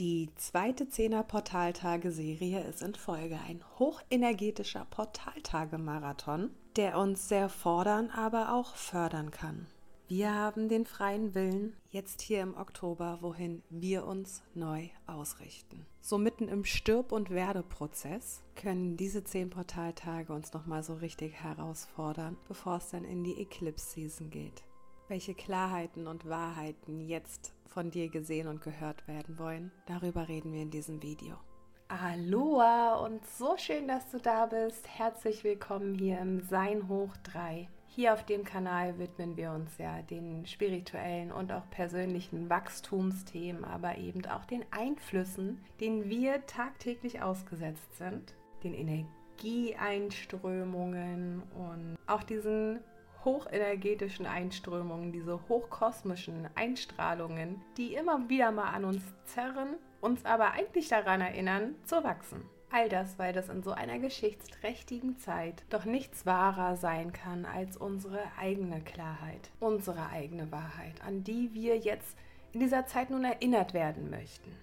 Die zweite Zehner Portaltage-Serie ist in Folge ein hochenergetischer Portaltage-Marathon, der uns sehr fordern, aber auch fördern kann. Wir haben den freien Willen, jetzt hier im Oktober, wohin wir uns neu ausrichten. So mitten im Stirb- und Werdeprozess können diese zehn Portaltage uns nochmal so richtig herausfordern, bevor es dann in die Eclipse-Season geht welche Klarheiten und Wahrheiten jetzt von dir gesehen und gehört werden wollen. Darüber reden wir in diesem Video. Aloha und so schön, dass du da bist. Herzlich willkommen hier im Sein hoch 3. Hier auf dem Kanal widmen wir uns ja den spirituellen und auch persönlichen Wachstumsthemen, aber eben auch den Einflüssen, denen wir tagtäglich ausgesetzt sind, den Energieeinströmungen und auch diesen hochenergetischen Einströmungen, diese hochkosmischen Einstrahlungen, die immer wieder mal an uns zerren, uns aber eigentlich daran erinnern, zu wachsen. All das, weil das in so einer geschichtsträchtigen Zeit doch nichts wahrer sein kann als unsere eigene Klarheit, unsere eigene Wahrheit, an die wir jetzt in dieser Zeit nun erinnert werden möchten.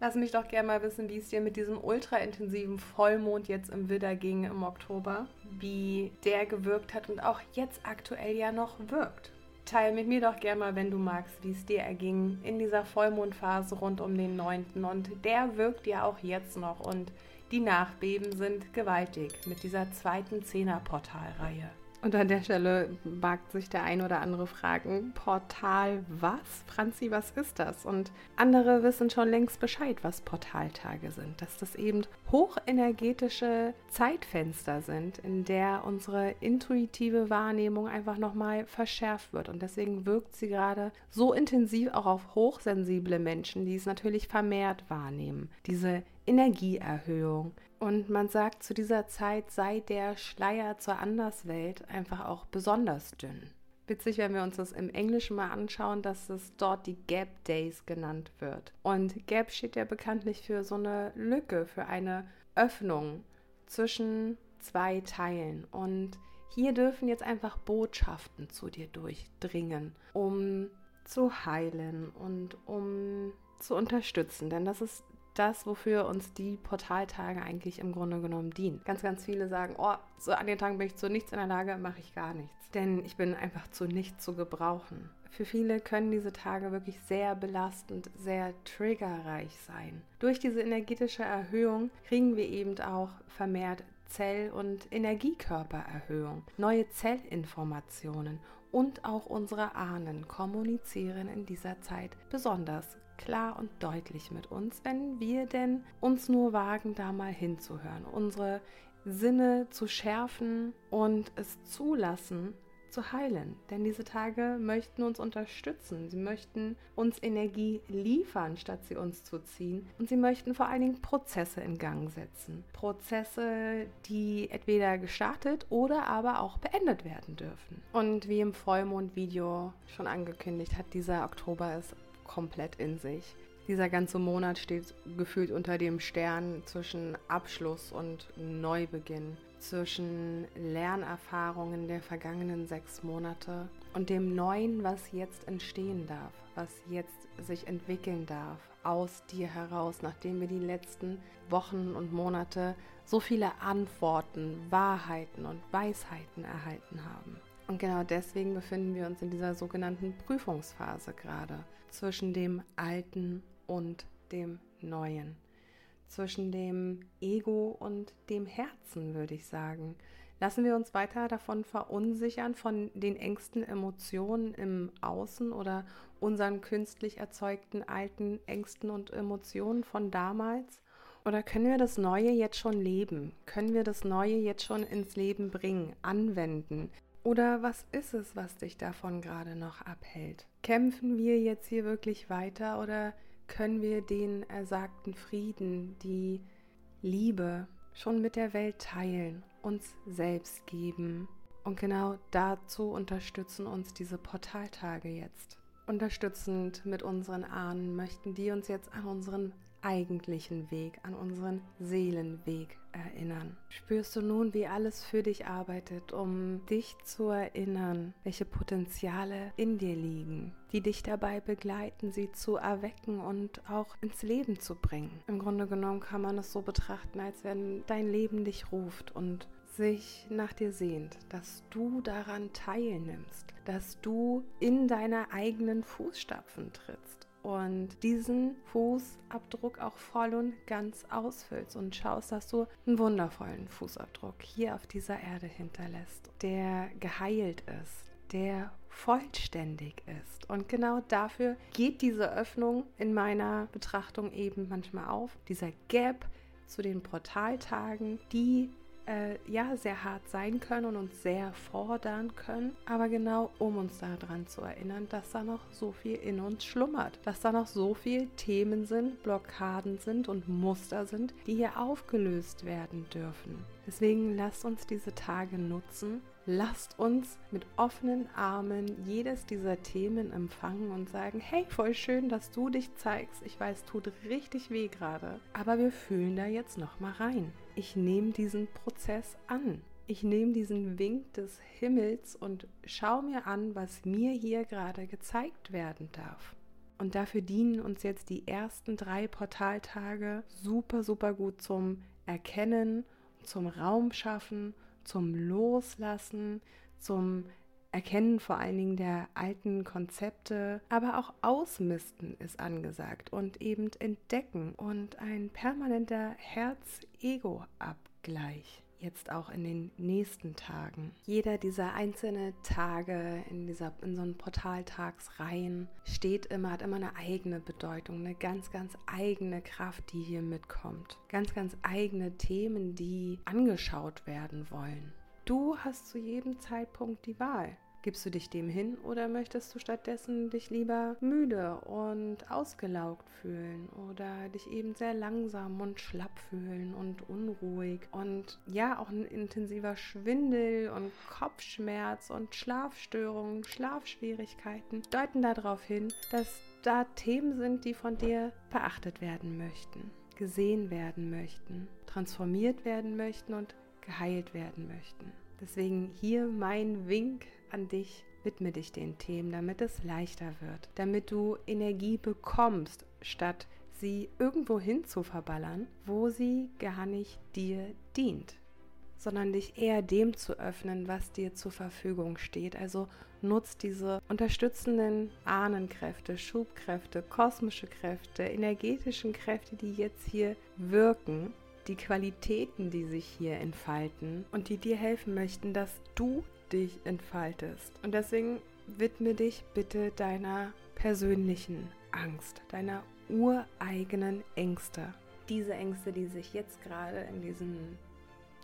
Lass mich doch gerne mal wissen, wie es dir mit diesem ultra-intensiven Vollmond jetzt im Widder ging im Oktober, wie der gewirkt hat und auch jetzt aktuell ja noch wirkt. Teil mit mir doch gerne mal, wenn du magst, wie es dir erging in dieser Vollmondphase rund um den 9. Und der wirkt ja auch jetzt noch und die Nachbeben sind gewaltig mit dieser zweiten Zehner-Portalreihe. Und an der Stelle mag sich der ein oder andere fragen, Portal was? Franzi, was ist das? Und andere wissen schon längst Bescheid, was Portaltage sind. Dass das eben hochenergetische Zeitfenster sind, in der unsere intuitive Wahrnehmung einfach nochmal verschärft wird. Und deswegen wirkt sie gerade so intensiv auch auf hochsensible Menschen, die es natürlich vermehrt wahrnehmen. Diese Energieerhöhung. Und man sagt, zu dieser Zeit sei der Schleier zur Anderswelt einfach auch besonders dünn. Witzig, wenn wir uns das im Englischen mal anschauen, dass es dort die Gap Days genannt wird. Und Gap steht ja bekanntlich für so eine Lücke, für eine Öffnung zwischen zwei Teilen. Und hier dürfen jetzt einfach Botschaften zu dir durchdringen, um zu heilen und um zu unterstützen. Denn das ist das, wofür uns die Portaltage eigentlich im Grunde genommen dienen. Ganz, ganz viele sagen, oh, so an den Tagen bin ich zu nichts in der Lage, mache ich gar nichts. Denn ich bin einfach zu nichts zu gebrauchen. Für viele können diese Tage wirklich sehr belastend, sehr triggerreich sein. Durch diese energetische Erhöhung kriegen wir eben auch vermehrt Zell- und Energiekörpererhöhung, neue Zellinformationen und auch unsere Ahnen kommunizieren in dieser Zeit besonders klar und deutlich mit uns, wenn wir denn uns nur wagen, da mal hinzuhören, unsere Sinne zu schärfen und es zulassen, zu heilen. Denn diese Tage möchten uns unterstützen. Sie möchten uns Energie liefern, statt sie uns zu ziehen. Und sie möchten vor allen Dingen Prozesse in Gang setzen. Prozesse, die entweder gestartet oder aber auch beendet werden dürfen. Und wie im Vollmond-Video schon angekündigt hat, dieser Oktober ist komplett in sich. Dieser ganze Monat steht gefühlt unter dem Stern zwischen Abschluss und Neubeginn, zwischen Lernerfahrungen der vergangenen sechs Monate und dem Neuen, was jetzt entstehen darf, was jetzt sich entwickeln darf aus dir heraus, nachdem wir die letzten Wochen und Monate so viele Antworten, Wahrheiten und Weisheiten erhalten haben. Und genau deswegen befinden wir uns in dieser sogenannten Prüfungsphase gerade zwischen dem Alten und dem Neuen, zwischen dem Ego und dem Herzen, würde ich sagen. Lassen wir uns weiter davon verunsichern, von den engsten Emotionen im Außen oder unseren künstlich erzeugten alten Ängsten und Emotionen von damals? Oder können wir das Neue jetzt schon leben? Können wir das Neue jetzt schon ins Leben bringen, anwenden? Oder was ist es, was dich davon gerade noch abhält? Kämpfen wir jetzt hier wirklich weiter oder können wir den ersagten Frieden, die Liebe schon mit der Welt teilen, uns selbst geben? Und genau dazu unterstützen uns diese Portaltage jetzt. Unterstützend mit unseren Ahnen möchten die uns jetzt an unseren eigentlichen Weg, an unseren Seelenweg erinnern. Spürst du nun, wie alles für dich arbeitet, um dich zu erinnern, welche Potenziale in dir liegen, die dich dabei begleiten, sie zu erwecken und auch ins Leben zu bringen. Im Grunde genommen kann man es so betrachten, als wenn dein Leben dich ruft und sich nach dir sehnt, dass du daran teilnimmst, dass du in deine eigenen Fußstapfen trittst und diesen Fußabdruck auch voll und ganz ausfüllst und schaust, dass du einen wundervollen Fußabdruck hier auf dieser Erde hinterlässt, der geheilt ist, der vollständig ist. Und genau dafür geht diese Öffnung in meiner Betrachtung eben manchmal auf. Dieser Gap zu den Portaltagen, die äh, ja sehr hart sein können und uns sehr fordern können, aber genau um uns daran zu erinnern, dass da noch so viel in uns schlummert, dass da noch so viele Themen sind, Blockaden sind und Muster sind, die hier aufgelöst werden dürfen. Deswegen lasst uns diese Tage nutzen, lasst uns mit offenen Armen jedes dieser Themen empfangen und sagen, hey, voll schön, dass du dich zeigst. Ich weiß, tut richtig weh gerade, aber wir fühlen da jetzt noch mal rein ich nehme diesen Prozess an. Ich nehme diesen Wink des Himmels und schaue mir an, was mir hier gerade gezeigt werden darf. Und dafür dienen uns jetzt die ersten drei Portaltage super, super gut zum Erkennen, zum Raum schaffen, zum Loslassen, zum Erkennen vor allen Dingen der alten Konzepte, aber auch Ausmisten ist angesagt und eben entdecken und ein permanenter Herz-Ego-Abgleich jetzt auch in den nächsten Tagen. Jeder dieser einzelnen Tage in dieser in so einem Portaltagsreihen steht immer, hat immer eine eigene Bedeutung, eine ganz, ganz eigene Kraft, die hier mitkommt. Ganz, ganz eigene Themen, die angeschaut werden wollen. Du hast zu jedem Zeitpunkt die Wahl. Gibst du dich dem hin oder möchtest du stattdessen dich lieber müde und ausgelaugt fühlen oder dich eben sehr langsam und schlapp fühlen und unruhig und ja auch ein intensiver Schwindel und Kopfschmerz und Schlafstörungen, Schlafschwierigkeiten deuten darauf hin, dass da Themen sind, die von dir beachtet werden möchten, gesehen werden möchten, transformiert werden möchten und geheilt werden möchten. Deswegen hier mein Wink an dich, widme dich den Themen, damit es leichter wird, damit du Energie bekommst, statt sie irgendwo hin zu verballern, wo sie gar nicht dir dient, sondern dich eher dem zu öffnen, was dir zur Verfügung steht. Also nutzt diese unterstützenden Ahnenkräfte, Schubkräfte, kosmische Kräfte, energetischen Kräfte, die jetzt hier wirken, die Qualitäten, die sich hier entfalten und die dir helfen möchten, dass du dich entfaltest. Und deswegen widme dich bitte deiner persönlichen Angst, deiner ureigenen Ängste. Diese Ängste, die sich jetzt gerade in diesem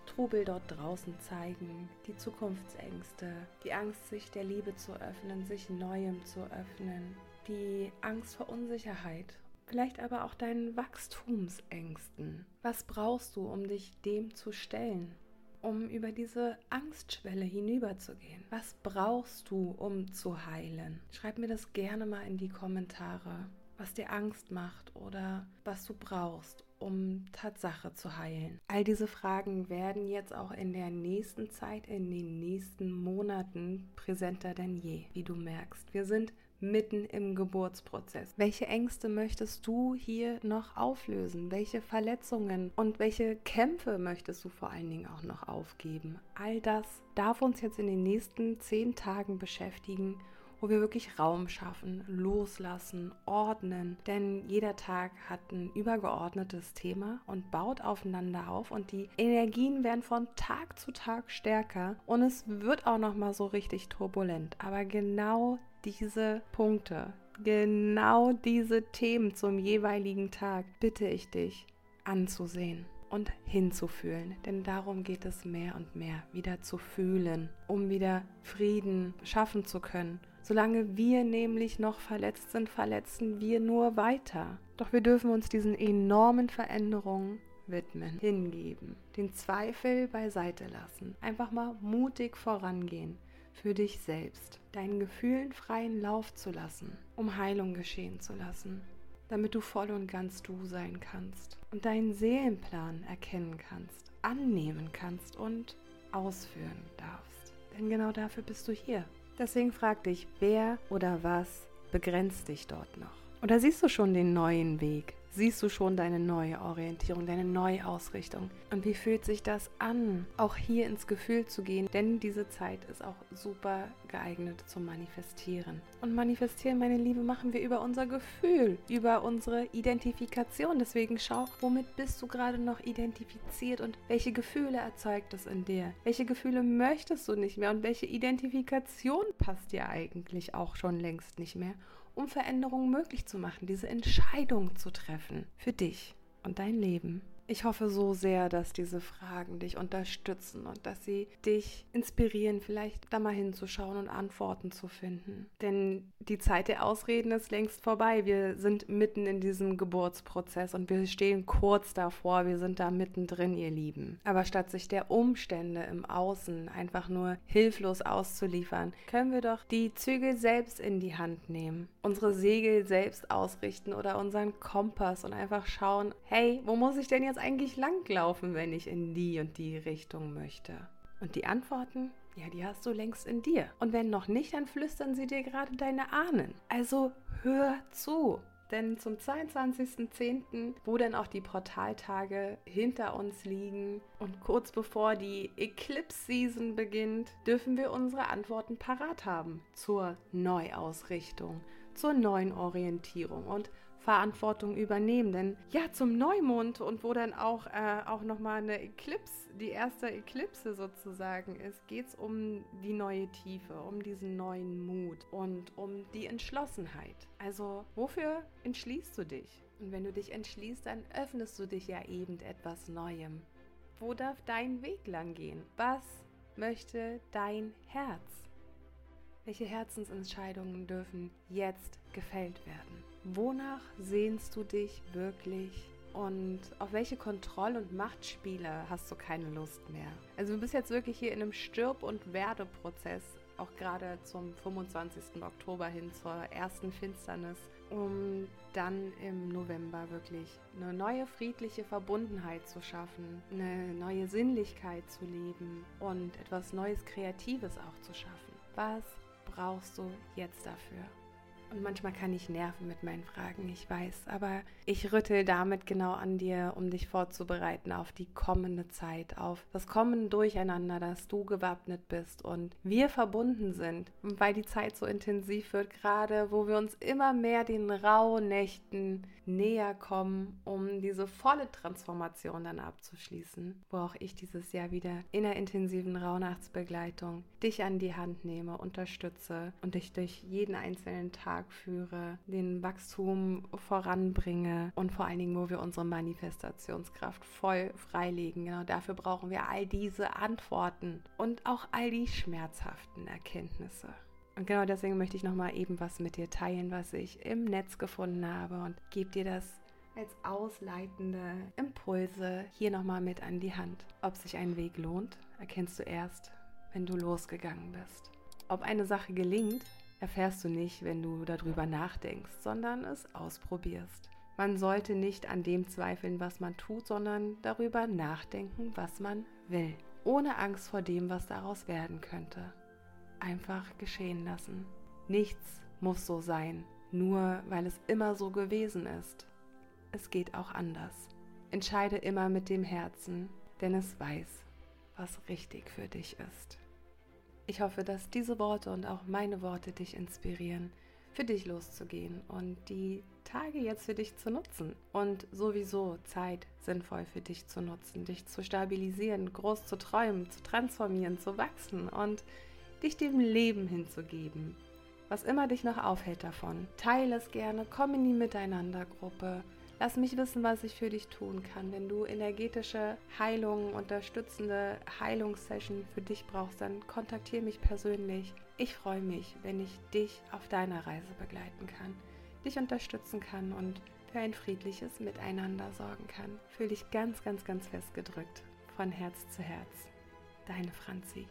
Trubel dort draußen zeigen, die Zukunftsängste, die Angst, sich der Liebe zu öffnen, sich Neuem zu öffnen, die Angst vor Unsicherheit vielleicht aber auch deinen Wachstumsängsten. Was brauchst du, um dich dem zu stellen? Um über diese Angstschwelle hinüberzugehen? Was brauchst du, um zu heilen? Schreib mir das gerne mal in die Kommentare, was dir Angst macht oder was du brauchst, um Tatsache zu heilen. All diese Fragen werden jetzt auch in der nächsten Zeit, in den nächsten Monaten präsenter denn je, wie du merkst. Wir sind mitten im Geburtsprozess. Welche Ängste möchtest du hier noch auflösen? Welche Verletzungen und welche Kämpfe möchtest du vor allen Dingen auch noch aufgeben? All das darf uns jetzt in den nächsten zehn Tagen beschäftigen wo wir wirklich Raum schaffen, loslassen, ordnen. Denn jeder Tag hat ein übergeordnetes Thema und baut aufeinander auf und die Energien werden von Tag zu Tag stärker und es wird auch noch mal so richtig turbulent. Aber genau diese Punkte, genau diese Themen zum jeweiligen Tag bitte ich dich anzusehen und hinzufühlen. Denn darum geht es mehr und mehr, wieder zu fühlen, um wieder Frieden schaffen zu können. Solange wir nämlich noch verletzt sind, verletzen wir nur weiter. Doch wir dürfen uns diesen enormen Veränderungen widmen, hingeben, den Zweifel beiseite lassen, einfach mal mutig vorangehen für dich selbst, deinen Gefühlen freien Lauf zu lassen, um Heilung geschehen zu lassen, damit du voll und ganz du sein kannst und deinen Seelenplan erkennen kannst, annehmen kannst und ausführen darfst. Denn genau dafür bist du hier. Deswegen frag dich, wer oder was begrenzt dich dort noch? Oder siehst du schon den neuen Weg, siehst du schon deine neue Orientierung, deine neue Ausrichtung. Und wie fühlt sich das an, auch hier ins Gefühl zu gehen? Denn diese Zeit ist auch super geeignet zum Manifestieren. Und manifestieren, meine Liebe, machen wir über unser Gefühl, über unsere Identifikation. Deswegen schau, womit bist du gerade noch identifiziert und welche Gefühle erzeugt es in dir? Welche Gefühle möchtest du nicht mehr und welche Identifikation passt dir eigentlich auch schon längst nicht mehr? Um Veränderungen möglich zu machen, diese Entscheidung zu treffen für dich und dein Leben. Ich hoffe so sehr, dass diese Fragen dich unterstützen und dass sie dich inspirieren, vielleicht da mal hinzuschauen und Antworten zu finden. Denn die Zeit der Ausreden ist längst vorbei. Wir sind mitten in diesem Geburtsprozess und wir stehen kurz davor. Wir sind da mittendrin, ihr Lieben. Aber statt sich der Umstände im Außen einfach nur hilflos auszuliefern, können wir doch die Zügel selbst in die Hand nehmen, unsere Segel selbst ausrichten oder unseren Kompass und einfach schauen, hey, wo muss ich denn jetzt jetzt eigentlich langlaufen, wenn ich in die und die Richtung möchte? Und die Antworten, ja, die hast du längst in dir. Und wenn noch nicht, dann flüstern sie dir gerade deine Ahnen. Also hör zu. Denn zum 22.10., wo dann auch die Portaltage hinter uns liegen und kurz bevor die Eclipse-Season beginnt, dürfen wir unsere Antworten parat haben zur Neuausrichtung, zur neuen Orientierung. Und Verantwortung übernehmen. Denn ja, zum Neumond und wo dann auch, äh, auch nochmal eine Eclipse, die erste Eclipse sozusagen ist, geht es um die neue Tiefe, um diesen neuen Mut und um die Entschlossenheit. Also wofür entschließt du dich? Und wenn du dich entschließt, dann öffnest du dich ja eben etwas Neuem. Wo darf dein Weg lang gehen? Was möchte dein Herz? Welche Herzensentscheidungen dürfen jetzt gefällt werden? Wonach sehnst du dich wirklich? Und auf welche Kontroll- und Machtspiele hast du keine Lust mehr? Also du bist jetzt wirklich hier in einem Stirb- und Werdeprozess, auch gerade zum 25. Oktober hin zur ersten Finsternis, um dann im November wirklich eine neue friedliche Verbundenheit zu schaffen, eine neue Sinnlichkeit zu leben und etwas Neues Kreatives auch zu schaffen. Was brauchst du jetzt dafür? Und manchmal kann ich nerven mit meinen Fragen, ich weiß, aber ich rüttel damit genau an dir, um dich vorzubereiten auf die kommende Zeit, auf das kommende Durcheinander, dass du gewappnet bist und wir verbunden sind, weil die Zeit so intensiv wird, gerade wo wir uns immer mehr den Rauhnächten näher kommen, um diese volle Transformation dann abzuschließen, wo auch ich dieses Jahr wieder in der intensiven Rauhnachtsbegleitung dich an die Hand nehme, unterstütze und dich durch jeden einzelnen Tag führe, den Wachstum voranbringe und vor allen Dingen, wo wir unsere Manifestationskraft voll freilegen. Genau dafür brauchen wir all diese Antworten und auch all die schmerzhaften Erkenntnisse. Und genau deswegen möchte ich nochmal eben was mit dir teilen, was ich im Netz gefunden habe und gebe dir das als ausleitende Impulse hier nochmal mit an die Hand. Ob sich ein Weg lohnt, erkennst du erst, wenn du losgegangen bist. Ob eine Sache gelingt, erfährst du nicht, wenn du darüber nachdenkst, sondern es ausprobierst. Man sollte nicht an dem zweifeln, was man tut, sondern darüber nachdenken, was man will, ohne Angst vor dem, was daraus werden könnte. Einfach geschehen lassen. Nichts muss so sein, nur weil es immer so gewesen ist. Es geht auch anders. Entscheide immer mit dem Herzen, denn es weiß, was richtig für dich ist. Ich hoffe, dass diese Worte und auch meine Worte dich inspirieren, für dich loszugehen und die Tage jetzt für dich zu nutzen und sowieso Zeit sinnvoll für dich zu nutzen, dich zu stabilisieren, groß zu träumen, zu transformieren, zu wachsen und dich dem Leben hinzugeben. Was immer dich noch aufhält davon, teile es gerne, komm in die Miteinandergruppe, Lass mich wissen, was ich für dich tun kann. Wenn du energetische Heilung, unterstützende Heilungssession für dich brauchst, dann kontaktiere mich persönlich. Ich freue mich, wenn ich dich auf deiner Reise begleiten kann, dich unterstützen kann und für ein friedliches Miteinander sorgen kann. Fühl dich ganz, ganz, ganz fest gedrückt. Von Herz zu Herz. Deine Franzi.